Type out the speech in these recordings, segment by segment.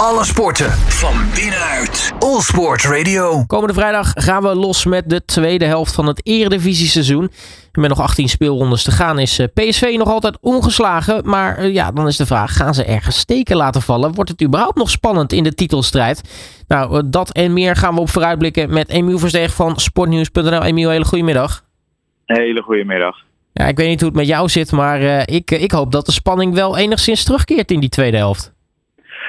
Alle sporten van binnenuit. All Sport Radio. Komende vrijdag gaan we los met de tweede helft van het Eredivisie seizoen. En met nog 18 speelrondes te gaan is eh, PSV nog altijd ongeslagen. Maar eh, ja, dan is de vraag, gaan ze ergens steken laten vallen? Wordt het überhaupt nog spannend in de titelstrijd? Nou, eh, dat en meer gaan we op vooruitblikken met Emiel Versteeg van sportnieuws.nl. Emiel, hele goedemiddag. Hele goedemiddag. Ja, ik weet niet hoe het met jou zit, maar ik, ik hoop dat de spanning wel enigszins terugkeert in die tweede helft.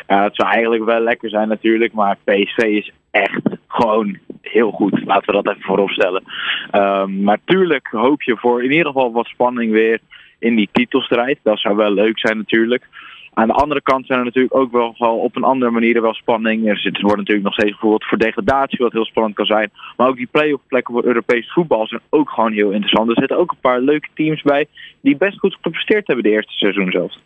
Ja, het zou eigenlijk wel lekker zijn natuurlijk, maar PSV is echt gewoon heel goed. Laten we dat even vooropstellen. Um, maar tuurlijk hoop je voor in ieder geval wat spanning weer in die titelstrijd. Dat zou wel leuk zijn natuurlijk. Aan de andere kant zijn er natuurlijk ook wel, op een andere manier wel spanning. Er, er wordt natuurlijk nog steeds bijvoorbeeld voor degradatie, wat heel spannend kan zijn. Maar ook die play-off plekken voor Europees voetbal zijn ook gewoon heel interessant. Er zitten ook een paar leuke teams bij die best goed gepresteerd hebben de eerste seizoen zelfs.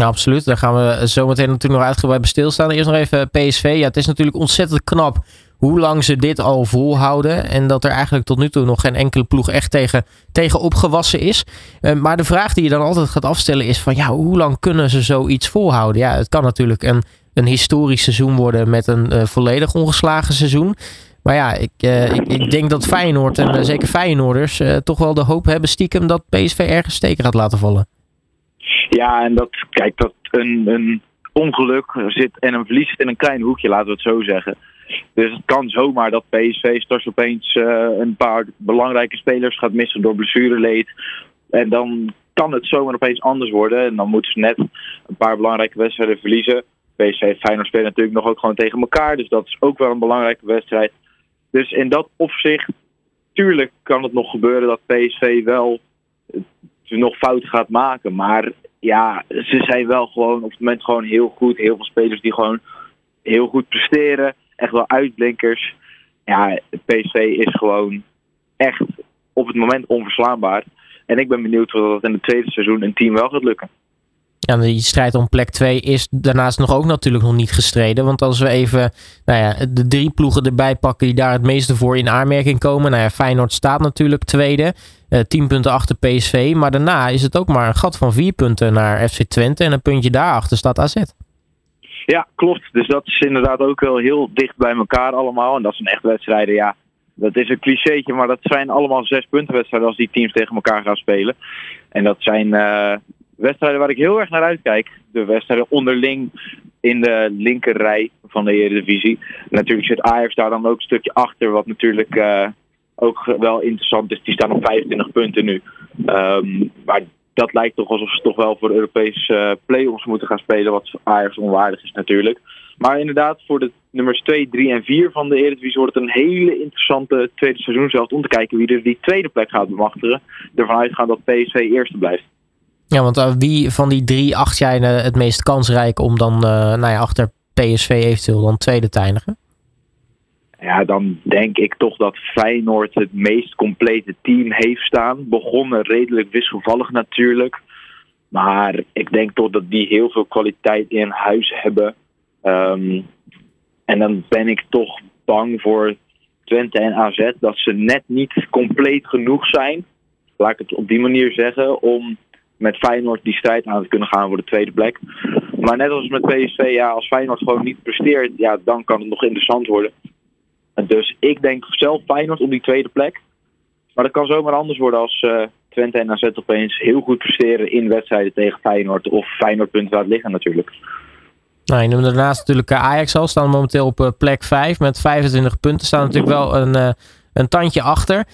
Ja, absoluut. Daar gaan we zo meteen natuurlijk nog uitgebreid bij stilstaan. Eerst nog even PSV. Ja, het is natuurlijk ontzettend knap hoe lang ze dit al volhouden. En dat er eigenlijk tot nu toe nog geen enkele ploeg echt tegen, tegen opgewassen is. Uh, maar de vraag die je dan altijd gaat afstellen is van ja, hoe lang kunnen ze zoiets volhouden? Ja, het kan natuurlijk een, een historisch seizoen worden met een uh, volledig ongeslagen seizoen. Maar ja, ik, uh, ik, ik, denk dat Feyenoord en zeker Feyenoorders toch wel de hoop hebben stiekem dat PSV ergens steken gaat laten vallen. Ja, en dat, kijk, dat een, een ongeluk zit en een verlies zit in een klein hoekje, laten we het zo zeggen. Dus het kan zomaar dat PSV straks opeens uh, een paar belangrijke spelers gaat missen door blessureleed. En dan kan het zomaar opeens anders worden. En dan moeten ze net een paar belangrijke wedstrijden verliezen. PSV en Feyenoord spelen natuurlijk nog ook gewoon tegen elkaar. Dus dat is ook wel een belangrijke wedstrijd. Dus in dat opzicht, tuurlijk kan het nog gebeuren dat PSV wel nog fouten gaat maken. Maar ja, ze zijn wel gewoon op het moment gewoon heel goed. Heel veel spelers die gewoon heel goed presteren. Echt wel uitblinkers. Ja, PSV is gewoon echt op het moment onverslaanbaar. En ik ben benieuwd of dat in het tweede seizoen een team wel gaat lukken. Ja, die strijd om plek 2 is daarnaast nog ook natuurlijk nog niet gestreden. Want als we even nou ja, de drie ploegen erbij pakken die daar het meeste voor in aanmerking komen. Nou ja, Feyenoord staat natuurlijk tweede. Uh, 10 punten achter PSV. Maar daarna is het ook maar een gat van 4 punten naar FC Twente. En een puntje daarachter staat AZ. Ja, klopt. Dus dat is inderdaad ook wel heel dicht bij elkaar allemaal. En dat zijn echt wedstrijden, ja. Dat is een clichétje, maar dat zijn allemaal zes punten wedstrijden als die teams tegen elkaar gaan spelen. En dat zijn uh, wedstrijden waar ik heel erg naar uitkijk. De wedstrijden onderling in de linkerrij van de Eredivisie. Natuurlijk zit Ajax daar dan ook een stukje achter, wat natuurlijk uh, ook wel interessant is. Die staan op 25 punten nu. Um, maar dat lijkt toch alsof ze toch wel voor Europese uh, play-offs moeten gaan spelen, wat Ajax onwaardig is natuurlijk. Maar inderdaad, voor de nummers 2, 3 en 4 van de Eredivisie wordt het een hele interessante tweede seizoen zelf om te kijken wie er die tweede plek gaat bemachtigen. Ervan uitgaan dat PSV eerste blijft. Ja, want uh, wie van die drie acht jij uh, het meest kansrijk om dan uh, nou ja, achter PSV eventueel dan tweede te eindigen? Ja, dan denk ik toch dat Feyenoord het meest complete team heeft staan. Begonnen redelijk wisselvallig natuurlijk. Maar ik denk toch dat die heel veel kwaliteit in huis hebben. Um, en dan ben ik toch bang voor Twente en AZ dat ze net niet compleet genoeg zijn. Laat ik het op die manier zeggen. Om met Feyenoord die strijd aan te kunnen gaan voor de tweede plek. Maar net als met PSV, ja, als Feyenoord gewoon niet presteert, ja, dan kan het nog interessant worden. Dus ik denk zelf Feyenoord op die tweede plek. Maar dat kan zomaar anders worden als uh, Twente en AZ opeens heel goed presteren in wedstrijden tegen Feyenoord. Of Feyenoord punten laat liggen natuurlijk. Nou, je noemde daarnaast natuurlijk eh, Ajax al. Staan momenteel op uh, plek 5 met 25 punten. Staan natuurlijk wel een, een tandje achter.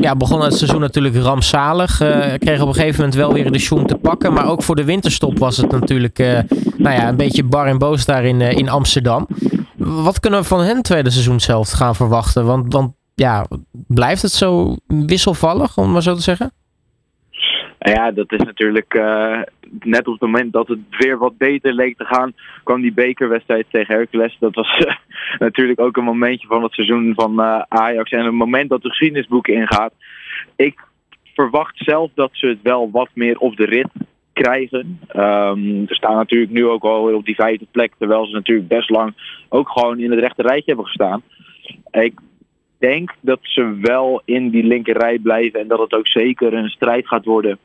ja, begon het seizoen natuurlijk rampzalig. kreeg op een gegeven moment wel weer de schoen te pakken. Maar ook voor de winterstop was het natuurlijk nou ja, een beetje bar en boos daar in, in Amsterdam. Wat kunnen we van hen tweede seizoen zelf gaan verwachten? Want, want ja, blijft het zo wisselvallig, om maar zo te zeggen? Ja, dat is natuurlijk uh, net op het moment dat het weer wat beter leek te gaan, kwam die bekerwedstrijd tegen Hercules. Dat was uh, natuurlijk ook een momentje van het seizoen van uh, Ajax en een moment dat de geschiedenisboeken ingaat. Ik verwacht zelf dat ze het wel wat meer op de rit krijgen. Um, ze staan natuurlijk nu ook al op die vijfde plek, terwijl ze natuurlijk best lang ook gewoon in het rechte rijtje hebben gestaan. Ik denk dat ze wel in die linkerrij blijven en dat het ook zeker een strijd gaat worden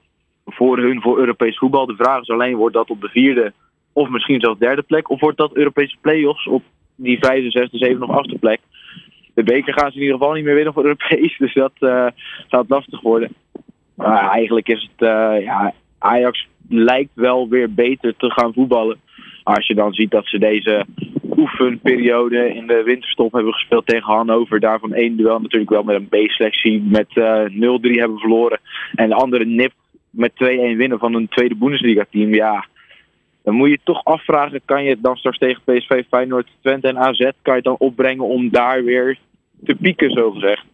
voor hun voor Europees voetbal. De vraag is alleen, wordt dat op de vierde Of misschien zelfs derde plek. Of wordt dat Europese play-offs op die vijfde, zesde, zevende of achtste plek. De beker gaan ze in ieder geval niet meer winnen voor Europees. Dus dat uh, gaat lastig worden. Maar eigenlijk is het, uh, ja, Ajax lijkt wel weer beter te gaan voetballen. Als je dan ziet dat ze deze oefenperiode in de winterstop hebben gespeeld tegen Hannover. Daarvan één duel natuurlijk wel met een B-selectie met uh, 0-3 hebben verloren. En de andere nip met 2-1 winnen van een tweede Bundesliga team. Ja, dan moet je toch afvragen, kan je het dan straks tegen PSV, Feyenoord, Twente en AZ, kan je het dan opbrengen om daar weer te pieken, zogezegd.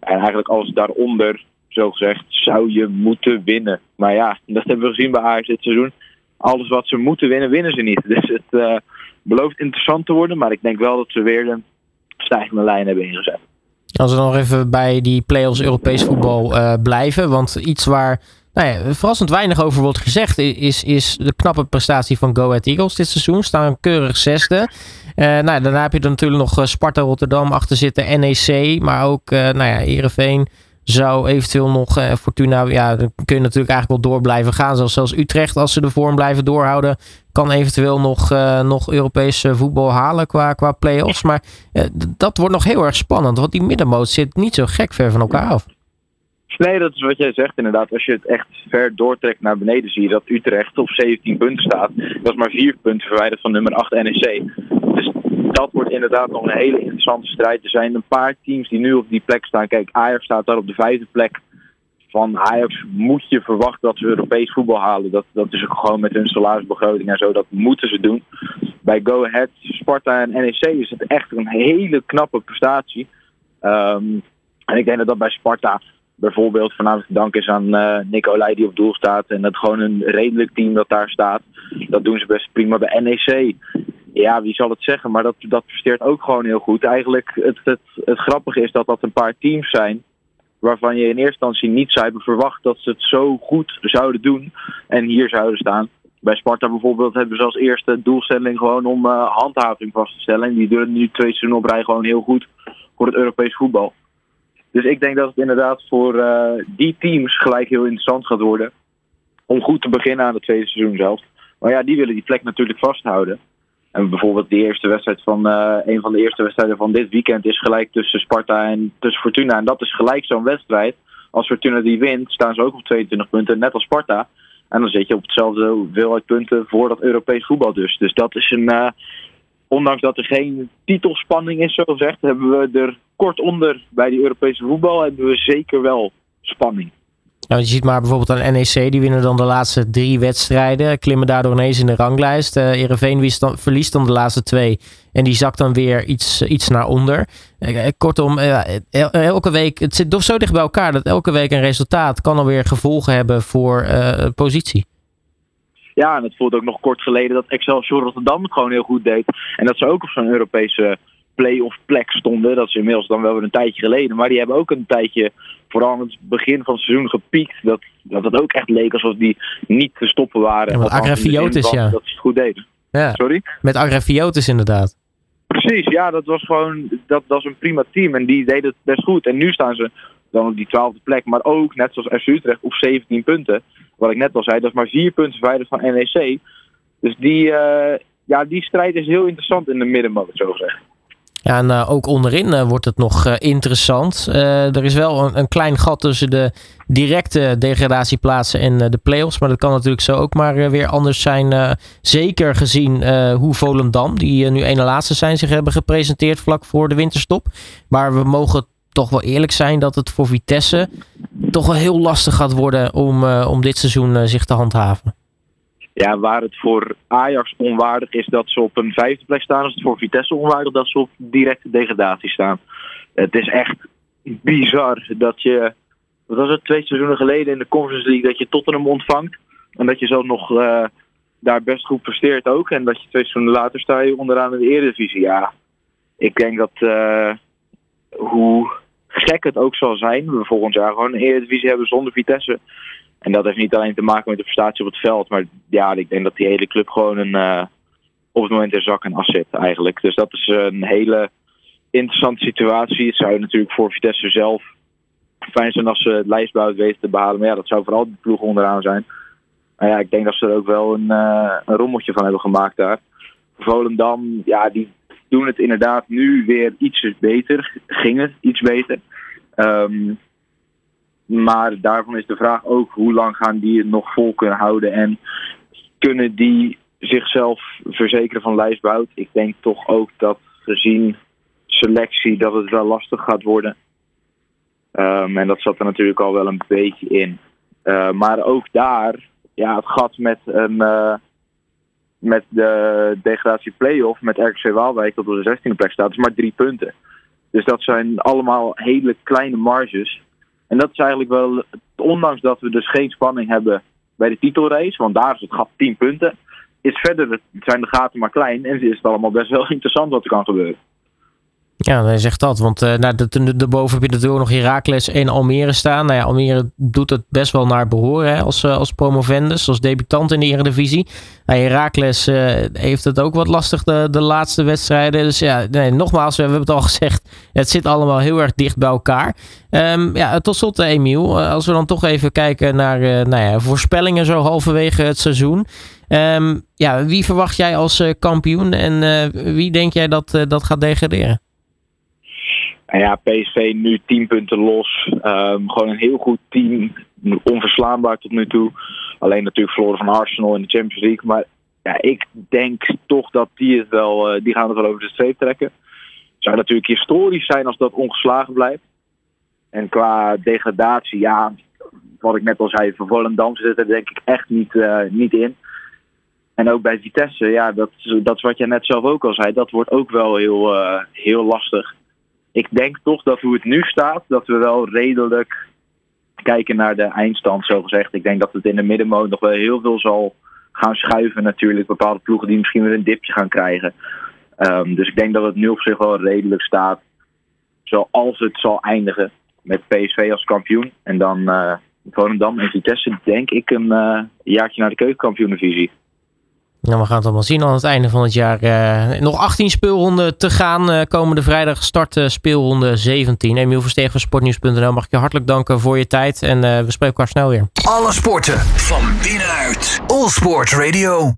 En eigenlijk alles daaronder, zogezegd, zou je moeten winnen. Maar ja, dat hebben we gezien bij Ajax dit seizoen. Alles wat ze moeten winnen, winnen ze niet. Dus het uh, belooft interessant te worden, maar ik denk wel dat ze weer de stijgende lijn hebben ingezet. Als we nog even bij die play-offs Europees voetbal uh, blijven, want iets waar nou ja, verrassend weinig over wordt gezegd, is, is de knappe prestatie van Go Ahead Eagles dit seizoen. Staan keurig zesde. Uh, nou, daarna heb je er natuurlijk nog Sparta Rotterdam achter zitten, NEC, maar ook uh, nou ja, Ereveen zou eventueel nog uh, Fortuna, ja, dan kun je natuurlijk eigenlijk wel door blijven gaan. Zelfs, Utrecht, als ze de vorm blijven doorhouden, kan eventueel nog, uh, nog Europees voetbal halen qua, qua play-offs. Maar dat wordt nog heel erg spannend, want die middenmoot zit niet zo gek ver van elkaar af. Nee, dat is wat jij zegt inderdaad. Als je het echt ver doortrekt naar beneden, zie je dat Utrecht op 17 punten staat. Dat is maar 4 punten verwijderd van nummer 8 NEC. Dus dat wordt inderdaad nog een hele interessante strijd. Er zijn een paar teams die nu op die plek staan. Kijk, Ajax staat daar op de vijfde plek. Van Ajax moet je verwachten dat ze Europees voetbal halen. Dat, dat is ook gewoon met hun salarisbegroting en zo. Dat moeten ze doen. Bij Go Ahead, Sparta en NEC is het echt een hele knappe prestatie. Um, en ik denk dat dat bij Sparta bijvoorbeeld voornamelijk te danken is aan uh, Nicolai die op doel staat. En dat gewoon een redelijk team dat daar staat. Dat doen ze best prima bij NEC. Ja, wie zal het zeggen, maar dat, dat presteert ook gewoon heel goed. Eigenlijk, het, het, het grappige is dat dat een paar teams zijn waarvan je in eerste instantie niet zou hebben verwacht dat ze het zo goed zouden doen en hier zouden staan. Bij Sparta bijvoorbeeld hebben ze als eerste doelstelling gewoon om uh, handhaving vast te stellen. En die doen nu twee seizoenen op rij gewoon heel goed voor het Europees voetbal. Dus ik denk dat het inderdaad voor uh, die teams gelijk heel interessant gaat worden. Om goed te beginnen aan het tweede seizoen zelf. Maar ja, die willen die plek natuurlijk vasthouden. En bijvoorbeeld de eerste wedstrijd van uh, een van de eerste wedstrijden van dit weekend is gelijk tussen Sparta en tussen Fortuna. En dat is gelijk zo'n wedstrijd. Als Fortuna die wint, staan ze ook op 22 punten, net als Sparta. En dan zit je op hetzelfde hoeveelheid punten voor dat Europees voetbal dus. Dus dat is een. Uh, ondanks dat er geen titelspanning is, zo gezegd, hebben we er kort onder bij die Europese voetbal hebben we zeker wel spanning. Nou, je ziet maar bijvoorbeeld aan NEC, die winnen dan de laatste drie wedstrijden, klimmen daardoor ineens in de ranglijst. Uh, Ereveen verliest dan de laatste twee en die zakt dan weer iets, iets naar onder. Uh, kortom, uh, elke week, het zit toch zo dicht bij elkaar dat elke week een resultaat kan alweer gevolgen hebben voor positie. Ja, en het voelt ook nog kort geleden dat Excelsior Rotterdam het gewoon heel goed deed. En dat ze ook op zo'n Europese play-off plek stonden. Dat is inmiddels dan wel weer een tijdje geleden. Maar die hebben ook een tijdje, vooral aan het begin van het seizoen, gepiekt. Dat, dat het ook echt leek alsof die niet te stoppen waren. Ja, met Agrafiotis, ja. Dat ze het goed deden. Ja. Sorry? Met Agrafiotis inderdaad. Precies, ja, dat was gewoon dat was een prima team. En die deden het best goed. En nu staan ze dan die twaalfde plek. Maar ook, net zoals FC Utrecht, op 17 punten. Wat ik net al zei, dat is maar vier punten verwijderd van NEC. Dus die, uh, ja, die strijd is heel interessant in de middenmoot, zo gezegd. Ja, en uh, ook onderin uh, wordt het nog interessant. er is wel een, een, klein gat tussen de directe degradatieplaatsen en de play-offs. Maar dat kan natuurlijk zo ook maar weer anders zijn. zeker gezien hoe Volendam, die nu ene laatste zijn, zich hebben gepresenteerd vlak voor de winterstop. Maar we mogen toch wel eerlijk zijn dat het voor Vitesse toch wel heel lastig gaat worden om, om dit seizoen zich te handhaven. Ja, waar het voor Ajax onwaardig is dat ze op een vijfde plek staan, is het voor Vitesse onwaardig dat ze op directe degradatie staan. Het is echt bizar dat je, wat was het, twee seizoenen geleden in de Conference League, dat je Tottenham ontvangt. En dat je zo nog uh, daar best goed presteert ook. En dat je twee seizoenen later sta je onderaan in de Eredivisie. Ja, ik denk dat hoe gek het ook zal zijn, we volgend jaar gewoon een Eredivisie hebben zonder Vitesse en dat heeft niet alleen te maken met de prestatie op het veld. Maar ja, ik denk dat die hele club gewoon een, uh, op het moment in zak en as zit eigenlijk. Dus dat is een hele interessante situatie. Het zou natuurlijk voor Vitesse zelf fijn zijn als ze het lijstbouw weten te behalen. Maar ja, dat zou vooral de ploeg onderaan zijn. nou ja, ik denk dat ze er ook wel een, uh, een rommeltje van hebben gemaakt daar. Volendam, ja, die doen het inderdaad nu weer iets beter. Ging het iets beter. Um, maar daarvan is de vraag ook hoe lang gaan die het nog vol kunnen houden. En kunnen die zichzelf verzekeren van lijstbehoud? Ik denk toch ook dat gezien selectie dat het wel lastig gaat worden. Um, en dat zat er natuurlijk al wel een beetje in. Uh, maar ook daar, ja, het gat met, een, uh, met de degradatie play-off met RKC Waalwijk dat op de 16e plek staat, is maar drie punten. Dus dat zijn allemaal hele kleine marges. En dat is eigenlijk wel, ondanks dat we dus geen spanning hebben bij de titelrace, want daar is het gat 10 punten, is verder zijn de gaten maar klein en is het allemaal best wel interessant wat er kan gebeuren. Ja, hij zegt dat. Want uh, nou, daarboven heb je natuurlijk nog Heracles en Almere staan. Nou ja, Almere doet het best wel naar behoren hè, als, uh, als promovendus, als debutant in de Eredivisie. Nou, Heracles uh, heeft het ook wat lastig de, de laatste wedstrijden. Dus ja, nee, nogmaals, we hebben het al gezegd. Het zit allemaal heel erg dicht bij elkaar. Um, ja, tot slot, Emiel. Als we dan toch even kijken naar nou ja, voorspellingen zo halverwege het seizoen. Um, ja, wie verwacht jij als kampioen en wie denk jij dat dat gaat degraderen? Nou ja, PSV nu 10 punten los. Um, gewoon een heel goed team. Onverslaanbaar tot nu toe. Alleen natuurlijk verloren van Arsenal in de Champions League. Maar ja, ik denk toch dat die het wel, uh, die gaan het wel over de streep trekken. Zou natuurlijk historisch zijn als dat ongeslagen blijft. En qua degradatie, ja, wat ik net al zei, voor Volendam zit er denk ik echt niet, uh, niet in. En ook bij Vitesse, ja, dat, dat is wat jij net zelf ook al zei. Dat wordt ook wel heel, uh, heel lastig ik denk toch dat hoe het nu staat, dat we wel redelijk kijken naar de eindstand, zo gezegd. Ik denk dat het in de middenmoot nog wel heel veel zal gaan schuiven natuurlijk. Bepaalde ploegen die misschien weer een dipje gaan krijgen. Um, dus ik denk dat het nu op zich wel redelijk staat. Zoals het zal eindigen met PSV als kampioen. En dan uh, Volendam en Vitesse denk ik een uh, jaartje naar de keukenkampioenenvisie. Nou, we gaan het allemaal zien aan het einde van het jaar. Uh, nog 18 speelronden te gaan. Uh, komende vrijdag start uh, speelronde 17. Emiel Versteeg van sportnieuws.nl mag ik je hartelijk danken voor je tijd. En we spreken elkaar snel weer. Alle sporten van binnenuit. All Sport Radio.